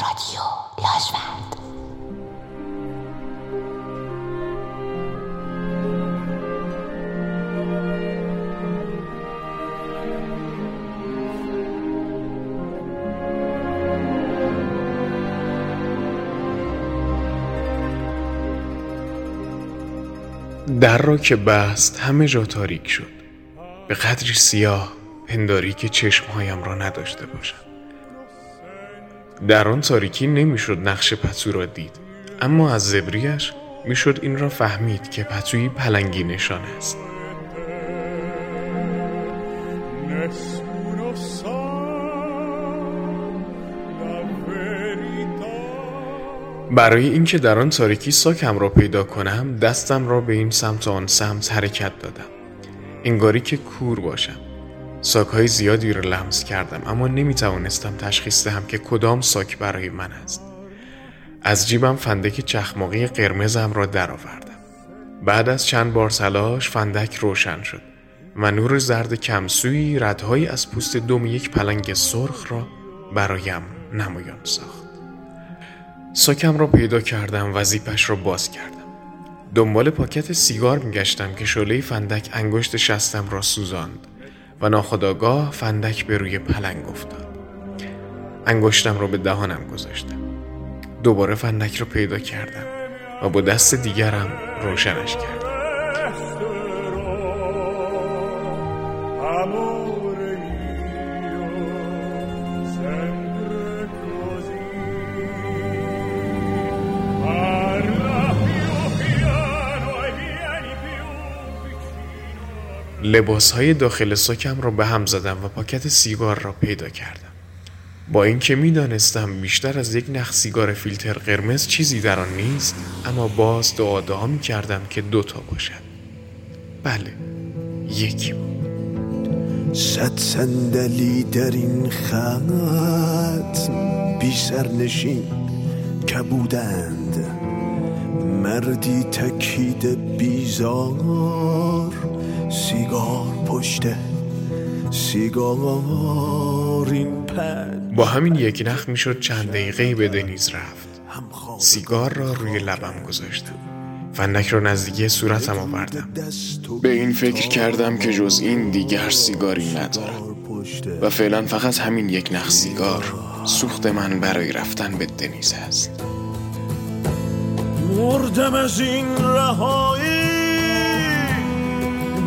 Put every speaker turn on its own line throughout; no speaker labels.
رادیو لاجورد
در را که بست همه جا تاریک شد. به قدری سیاه پنداری که چشمهایم را نداشته باشم در آن تاریکی نمی‌شد نقش پتو را دید. اما از زبریش می‌شد این را فهمید که پتوی پلنگی نشان است. برای اینکه در آن تاریکی ساکم را پیدا کنم دستم را به این سمت و آن سمت حرکت دادم. انگاری که کور باشم. ساکهای زیادی را لمس کردم اما نمی توانستم تشخیص دهم که کدام ساک برای من است. از جیبم فندک چخماقی قرمزم را درآوردم. بعد از چند بار تلاش فندک روشن شد و نور زرد کمسویی ردهایی از پوست دم یک پلنگ سرخ را برایم نمایان ساخت. ساکم را پیدا کردم و زیپش را باز کردم. دنبال پاکت سیگار میگشتم که شعله فندک انگشت شستم را سوزاند. و ناخداگاه فندک به روی پلنگ افتاد. انگشتم را به دهانم گذاشتم. دوباره فندک را پیدا کردم و با دست دیگرم روشنش کردم.
Vicino.
لباس های داخل ساکم را به هم زدم و پاکت سیگار را پیدا کردم. با اینکه می‌دانستم بیشتر از یک نخ سیگار فیلتر قرمز چیزی در آن نیست اما باز دعا دعا می کردم که دوتا باشد. بله یکی بود.
صد صندلی در این خط بی سرنشین کبودند. مردی تکیده بیزار. سیگار پشته. سیگار این پد
با همین یک نخ می‌شد چند دقیقه به دنیز رفت. سیگار را روی لبم گذاشتم. فندک را نزدیکی صورتم آوردم. به این فکر کردم که جز این دیگر سیگاری ندارم. و فعلا فقط همین یک نخ سیگار سوخت من برای رفتن به دنیز است.
مردم از این رهایی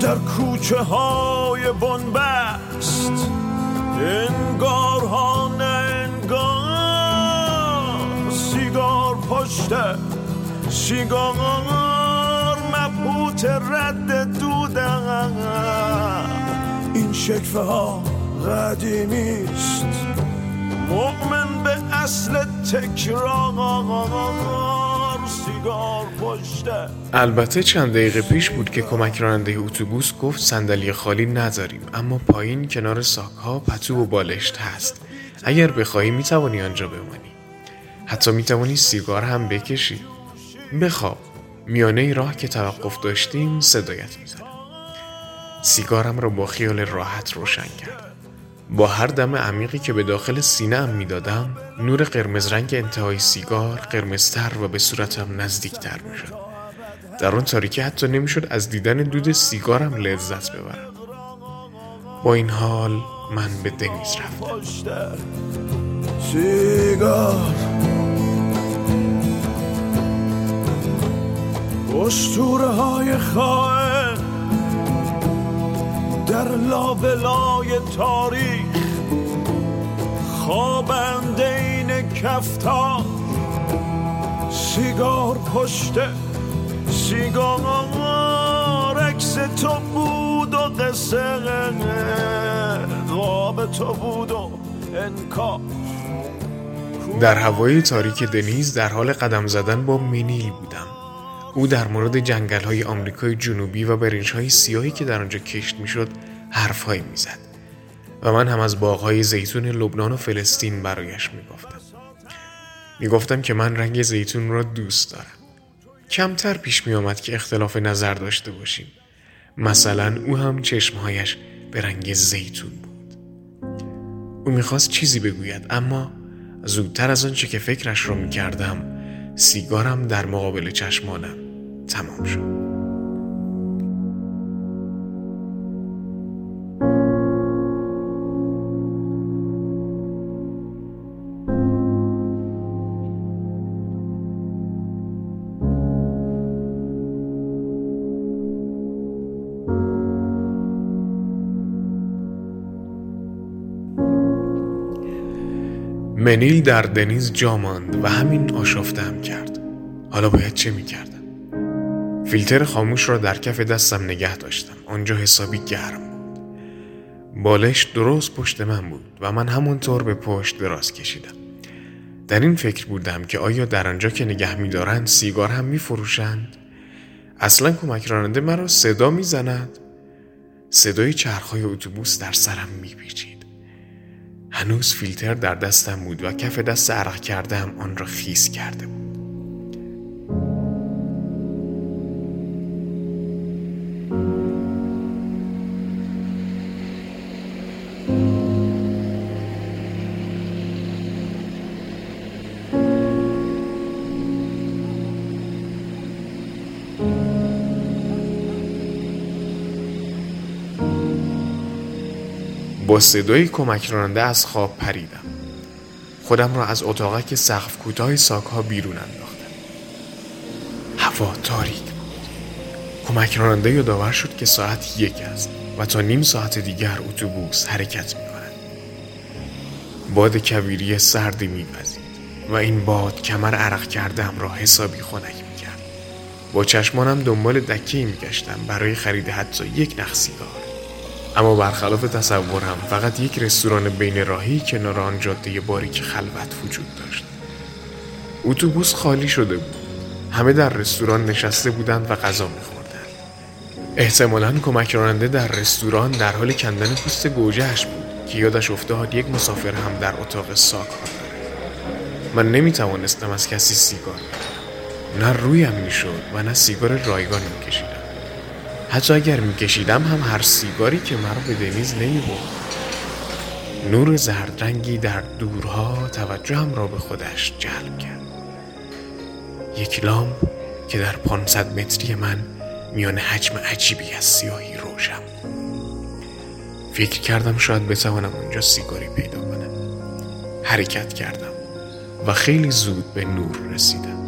در کوچه های بنبست انگار ها نه انگار سیگار پشته سیگار مبهوت رد دودم این شکفه ها قدیمیست مؤمن به اصل تکرار.
البته چند دقیقه پیش بود که کمک راننده اتوبوس گفت صندلی خالی نداریم اما پایین کنار ساکها پتو و بالشت هست. اگر بخواهی می‌توانی آنجا بمانی. حتی می‌توانی سیگار هم بکشی. بخواب. میانه راه که توقف داشتیم صدایت می‌زنم سیگارم را با خیال راحت روشن کردم با هر دم عمیقی که به داخل سینه ام می‌دادم نور قرمز رنگ انتهای سیگار قرمزتر و به صورتم نزدیکتر می‌شد. در آن تاریکی حتی نمی‌شد از دیدن دود سیگارم لذت ببرم. با این حال من به دنیز رفتم.
سیگار. اسطوره های خائن در لابلای تاریخ خوابند این سیگار پشته سیگار عکس تو بود و قصه خواب تو بود و انکار.
در هوای تاریک دنیز در حال قدم زدن با منیل بودم. او در مورد جنگل های آمریکای جنوبی و برنج های سیاهی که در آنجا کشت می‌شد حرفهایی می‌زد و من هم از باغهای زیتون لبنان و فلسطین برایش می‌گفتم. می‌گفتم که من رنگ زیتون را دوست دارم. کمتر پیش می آمد که اختلاف نظر داشته باشیم. مثلا او هم چشمهایش به رنگ زیتون بود. او می‌خواست چیزی بگوید اما زودتر از آنچه که فکرش رو می‌کردم سیگارم در مقابل چشمانم تمام شد. منیل در دنیز جا ماند و همین آشفتم کرد. حالا باید چه می‌کردم فیلتر خاموش را در کف دستم نگه داشتم. آنجا حسابی گرم بود. بالش درست پشت من بود و من همونطور به پشت دراز کشیدم. در این فکر بودم که آیا در آنجا که نگه میدارند سیگار هم میفروشند؟ اصلا کمک راننده مرا صدا می‌زند. صدای چرخهای اتوبوس در سرم میپیچید. هنوز فیلتر در دستم بود و کف دست عرق کردم آن را خیس کرده بود. صدای کمک راننده از خواب پریدم. خودم را از اتاقک سقف کوتاه ساکها بیرون انداختم. هوا تاریک بود. کمک راننده یادآور شد که ساعت یک است و تا نیم ساعت دیگر اتوبوس حرکت می کند باد کبیری سردی میوزید و این باد کمر عرق کردم را حسابی خنک می‌کرد. با چشمانم دنبال دکه میگشتم برای خرید حتی یک نخ سیگار. اما برخلاف تصورم فقط یک رستوران بین راهی کنار آن جاده باریک خلوت وجود داشت. اتوبوس خالی شده بود. همه در رستوران نشسته بودند و غذا میخوردند. احتمالا کمک راننده در رستوران در حال کندن پوست گوجهش بود که یادش افتاد یک مسافر هم در اتاق ساک من نمی‌توانستم از کسی سیگار بگیرم نه رویم می‌شد و نه سیگار رایگان میکشیدم حتی اگر میکشیدم هم هر سیگاری که مرا به دنیز نمی‌برد. نور زردرنگی در دورها توجهم را به خودش جلب کرد. یک لامپ که در 500 متری من میان حجم عجیبی از سیاهی روشن فکر کردم شاید بتوانم اونجا سیگاری پیدا کنم. حرکت کردم و خیلی زود به نور رسیدم.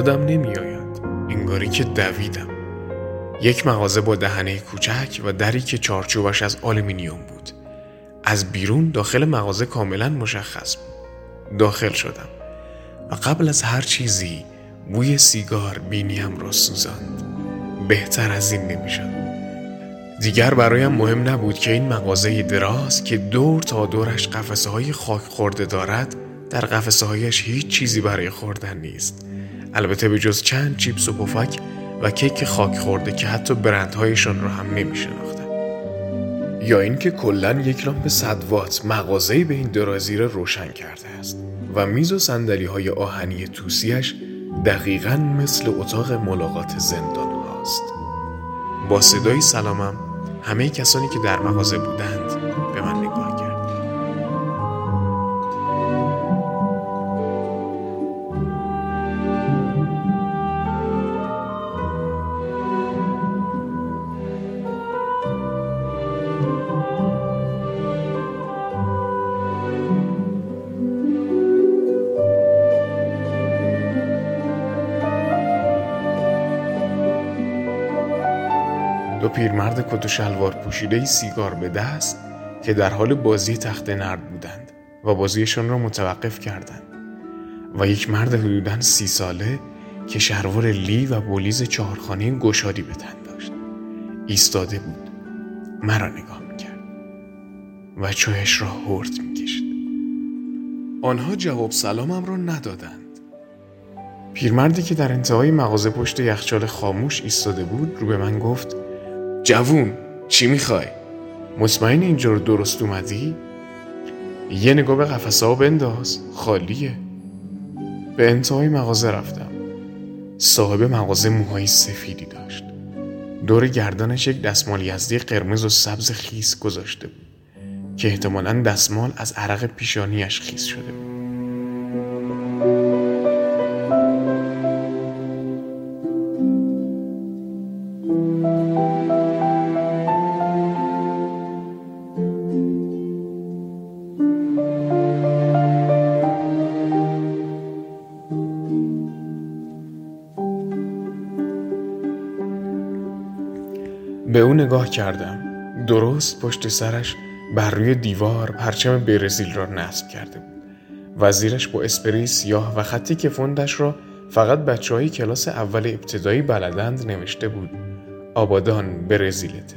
یادم نمیآید. انگاری که دویدم. یک مغازه با دهنه کوچک و دری که چارچوبش از آلومینیوم بود. از بیرون داخل مغازه کاملا مشخص بود. داخل شدم. و قبل از هر چیزی بوی سیگار بینیم را سوزاند. بهتر از این نمی‌شد. دیگر برایم مهم نبود که این مغازه دراز که دور تا دورش قفسه های خاک خورده دارد در قفسه هایش هیچ چیزی برای خوردن نیست. البته به جز چند چیپس و پفک و کیک خاک خورده که حتی برندهایشان را هم نمی شناختم. یا اینکه کلا یک لامپ صد وات مغازه به این درازی را روشن کرده است و میز و سندلی های آهنی توسیش دقیقا مثل اتاق ملاقات زندان هاست با صدای سلامم همه کسانی که در مغازه بودند پیرمرد کت و شلوار پوشیده سیگار به دست که در حال بازی تخت نرد بودند و بازیشان را متوقف کردند و یک مرد حدودا سی ساله که شلوار لی و بولیز چهارخانه گشادی به تن داشت. ایستاده بود. مرا نگاه می‌کرد و چوهش را هرد می‌کشید. آنها جواب سلامم را ندادند. پیرمردی که در انتهای مغازه پشت یخچال خاموش ایستاده بود رو به من گفت جوون چی می‌خوای؟ مطمئن اینجا رو درست اومدی؟ یه نگاه به قفسه ها بنداز خالیه به انتهای مغازه رفتم صاحب مغازه موهای سفیدی داشت دور گردنش یک دستمال یزدی قرمز و سبز خیس گذاشته بود که احتمالا دستمال از عرق پیشانیش خیس شده بود نگاه کردم. درست پشت سرش بر روی دیوار پرچم برزیل را نصب کرده بود. وزیرش با اسپری سیاه و خطی که فندش را فقط بچه های کلاس اول ابتدایی بلدند نوشته بود. آبادان برزیلته.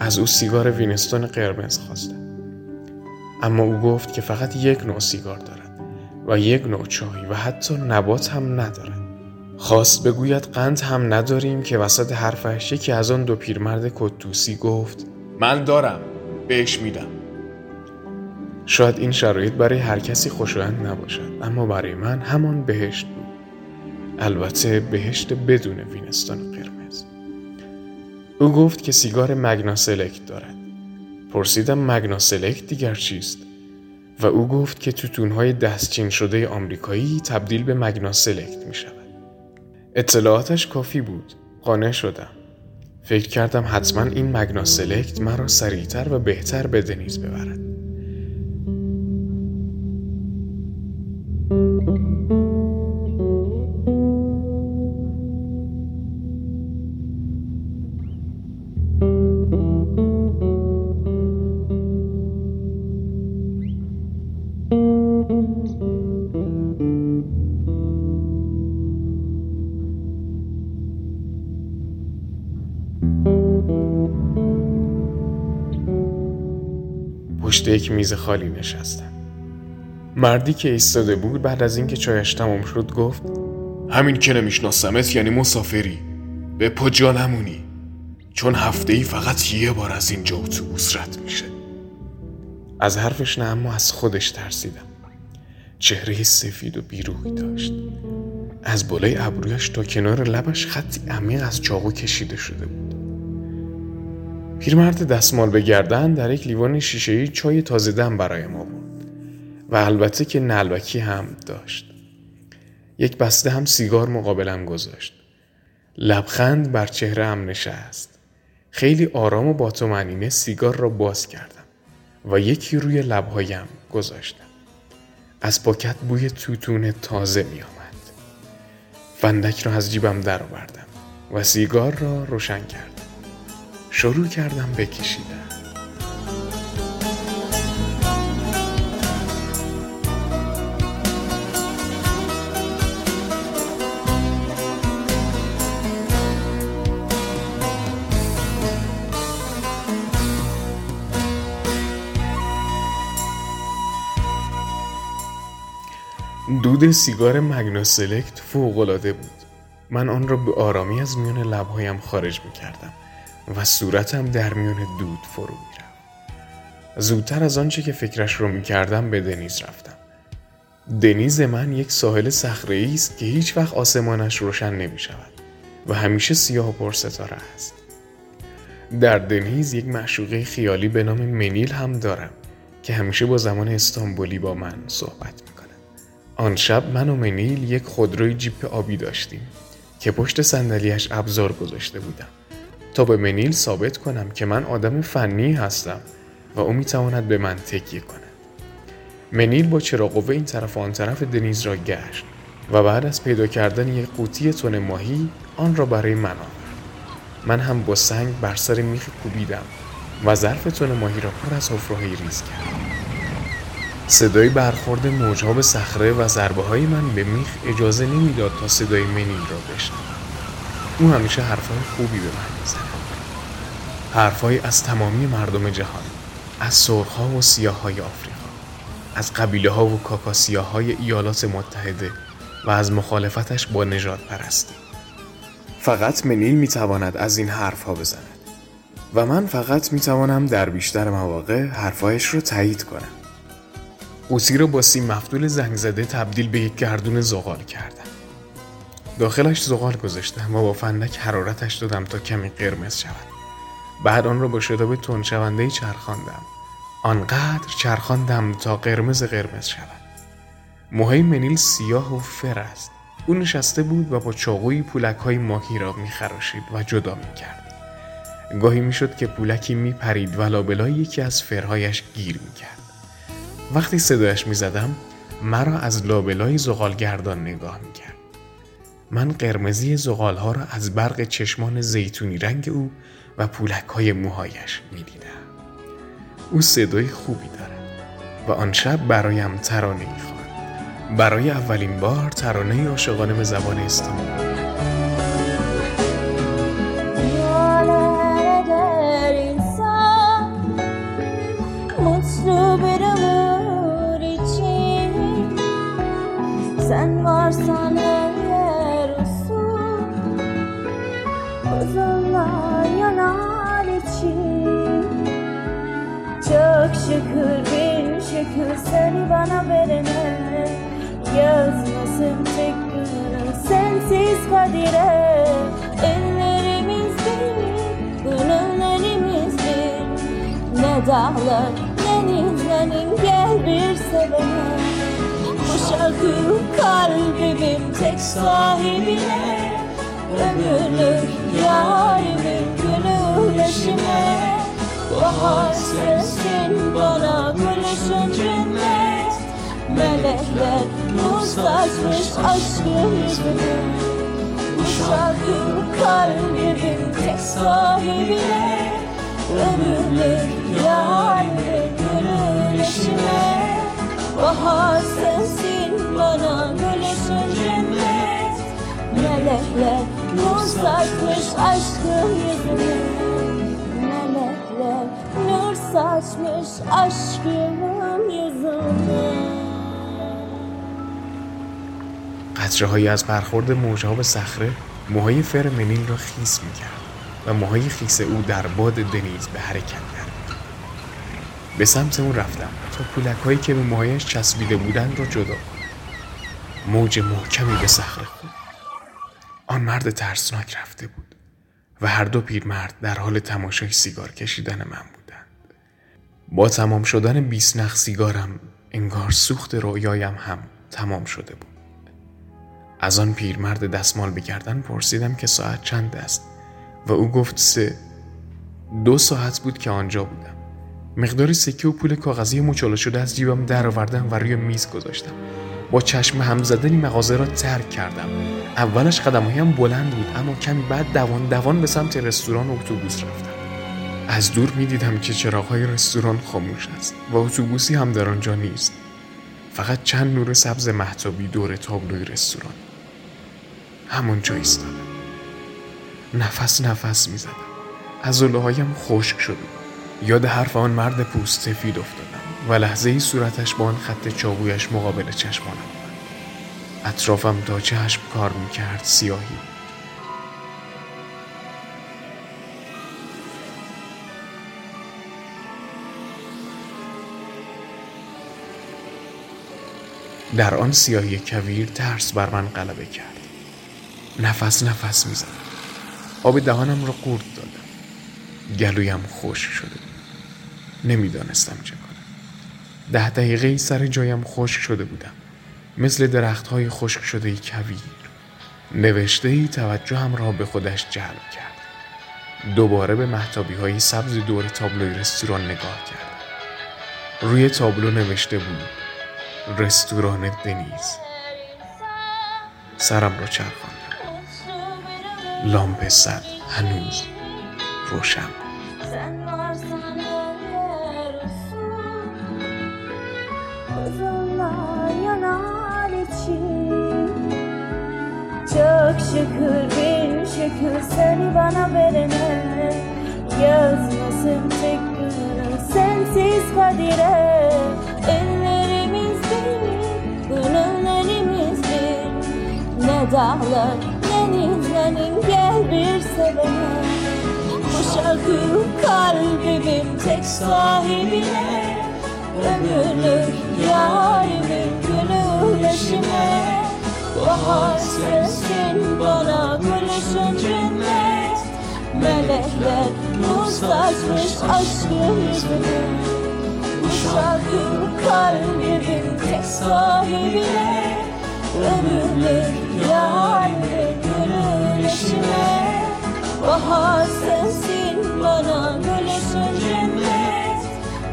از او سیگار وینستون قرمز خواستم. اما او گفت که فقط یک نوع سیگار دارد و یک نوع چای و حتی نبات هم ندارد. خواست بگوید قند هم نداریم که وسط حرفش یکی از آن دو پیرمرد کت‌طوسی گفت من دارم بهش میدم. شاید این شرایط برای هر کسی خوشایند نباشد اما برای من همان بهشت بود. البته بهشت بدون وینستون قرمز. او گفت که سیگار مگنا سلکت دارد. پرسیدم مگنا سلکت دیگر چیست؟ و او گفت که توتونهای دستچین شده آمریکایی تبدیل به مگنا سلکت می شود اطلاعاتش کافی بود. قانع شدم. فکر کردم حتما این مگنا سلکت مرا سریعتر و بهتر به دنیز ببرد. میز خالی نشستم مردی که ایستاده بود بعد از اینکه چایش تمام شد گفت همین که نمیشناسمت یعنی مسافری. به پا جا نمونی. چون هفته ای فقط یه بار از اینجا اتوبوس رد میشه. از حرفش نه اما از خودش ترسیدم. چهره سفید و بیروحی داشت. از بالای ابرویش تا کنار لبش خطی عمیق از چاقو کشیده شده بود. پیرمرد دستمال به گردن در یک لیوان شیشه‌ای چای تازه دم برای ما بود و البته که نلبکی هم داشت. یک بسته هم سیگار مقابلم گذاشت. لبخند بر چهره هم نشست. خیلی آرام و با تو سیگار را باز کردم و یکی روی لبهایم گذاشتم. از پاکت بوی توتون تازه می آمد فندک را از جیبم درآوردم و سیگار را روشن کردم. شروع کردم بکشیدن. دود سیگار مگنا سلکت فوقالعاده بود. من آن را به آرامی از میان لبهایم خارج می کردم و صورتم در میان دود فرو می‌رفت. زودتر از آنچه که فکرش رو می‌کردم به دنیز رفتم. دنیز من یک ساحل صخره است که هیچ وقت آسمانش روشن نمی شود و همیشه سیاه و پرستاره است. در دنیز یک معشوقه خیالی به نام منیل هم دارم که همیشه با زمان استانبولی با من صحبت می‌کنه آن شب من و منیل یک خودروی جیپ آبی داشتیم که پشت صندلیاش ابزار گذاشته بودم. تا به منیل ثابت کنم که من آدم فنی هستم و او می‌تواند به من تکیه کند. منیل با چراغ این طرف و آن طرف دنیز را گشت و بعد از پیدا کردن یک قوطی تن ماهی آن را برای من آورد. من هم با سنگ بر سر میخ کوبیدم و ظرف تن ماهی را پر از حفرههایی ریز کردم. صدای برخورد موجها به صخره و ضربه های من به میخ اجازه نمی‌داد تا صدای منیل را بشنوم. او همیشه حرفهای خوبی به من می‌زند حرفهایی از تمامی مردم جهان از سرخها و سیاههای آفریقا از قبیله ها و کاکاسیاهای ایالات متحده و از مخالفتش با نجات پرستی. فقط منیل می‌تواند از این حرفها بزند و من فقط می‌توانم در بیشتر مواقع حرفهایش را تایید کنم. قوسی رو با سیم مفتول زنگ زده تبدیل به یک گردون زغال کردم داخلش زغال گذاشتم و با فندک حرارتش دادم تا کمی قرمز شود. بعد آن را با شتاب تون شونده چرخاندم. آنقدر چرخاندم تا قرمز قرمز شود. موهای منیل سیاه و فر است. او نشسته بود و با چاقوی پولک های ماهی را میخراشید و جدا می‌کرد. گاهی می‌شد که پولکی میپرید و لابلای یکی از فرهایش گیر می‌کرد. وقتی صدایش می‌زدم مرا از لابلای زغالگردان نگاه می‌کرد. من قرمزی زغالها را از برق چشمان زیتونی رنگ او و پولک های موهایش می‌دیدم. او صدای خوبی دارد و آن شب برایم ترانه می‌خواند. برای اولین بار ترانه عاشقانه به زبان استانبول
Çok şükür bin şükür seni bana verene. Yazmasın tek günü sensiz kadire. Ellerimiz bir, gönüllerimiz bir. Ne dağlar ne nizlenin gel bir sevene. Bu şarkı kalbimin tek sahibine. Ömürlük yarimin gönül eşime Bahar sensin bana gülüşün cennet Melekler nur saçmış aşkın yüzüne. Bu şarkı kalbimin tek sahibine. Ömürlük yarimin gönül eşime Bahar sensin bana gülüşün cennet Melekler nur saçmış aşkın yüzüne saçmış aşkımın yüzüne.
قطره هایی از برخورد موجها به صخره موهای فر منیل را خیس می کرد و موهای خیس او در باد دنیز به حرکت در به سمت اون رفتم تا پولک هایی که به موهایش چسبیده بودند را جدا کنم. موج محکمی به صخره خورد. آن مرد ترسناک رفته بود و هر دو پیرمرد در حال تماشای سیگار کشیدن من بودند با تمام شدن بیست نخ سیگارم انگار سوخت رویایم هم تمام شده بود. از آن پیرمرد دستمال بگردن پرسیدم که ساعت چند است و او گفت سه. دو ساعت بود که آنجا بودم. مقداری سکه و پول کاغذی مچاله شده از جیبم درآوردم و روی میز گذاشتم. با چشم هم زدنی مغازه را ترک کردم. اولش قدمهایم بلند بود اما کمی بعد دوان دوان به سمت رستوران اتوبوس رفتم. از دور می دیدم که چراغهای رستوران خاموش است و اتوبوسی هم در آنجا نیست. فقط چند نور سبز محتابی دور تابلوی رستوران. همانجا ایستادم. نفس نفس می زدم از هایم خشک بود. یاد حرف آن مرد پوست سفید افتادم و لحظه ای صورتش با آن خط چاقویش مقابل چشمانم اطرافم تا چشم کار می کرد سیاهی. در آن سیاهی کویر ترس بر من غلبه کرد. نفس نفس می‌زدم آب دهانم را قورت دادم. گلویم خشک شده نمی‌دانستم چه کنم. ده دقیقه سر جایم خشک شده بودم. مثل درخت های خشک شده کویر. نوشته ای توجهم را به خودش جلب کرد. دوباره به محتابی های سبز دور تابلوی رستوران نگاه کردم. روی تابلو نوشته بود رستوران دنیز سرم را چرخاندم لامپ صد هنوز روشن بود
Sen varsan eğer usul Uzunlar yanar için Çok şükür bin şükür seni bana verene Yazmasın tek günü sensiz kadire Dağlar ne nizlenin gel bir sevene. Bu şarkı kalbimin tek sahibine Ömürlük Yarimin gülüşüne Bahar sensin bana gülüşün cennet Melekler nur saçmış aşkın yüzüne. Bu şarkı kalbimin tek sahibine Ömürlük yarimin gülüşüne Bahar sensin bana gülüşün cennet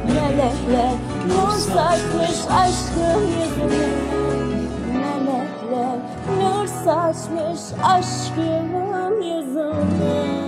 Melekler nur saçmış aşkın yüzüne Melekler nur saçmış aşkın yüzüne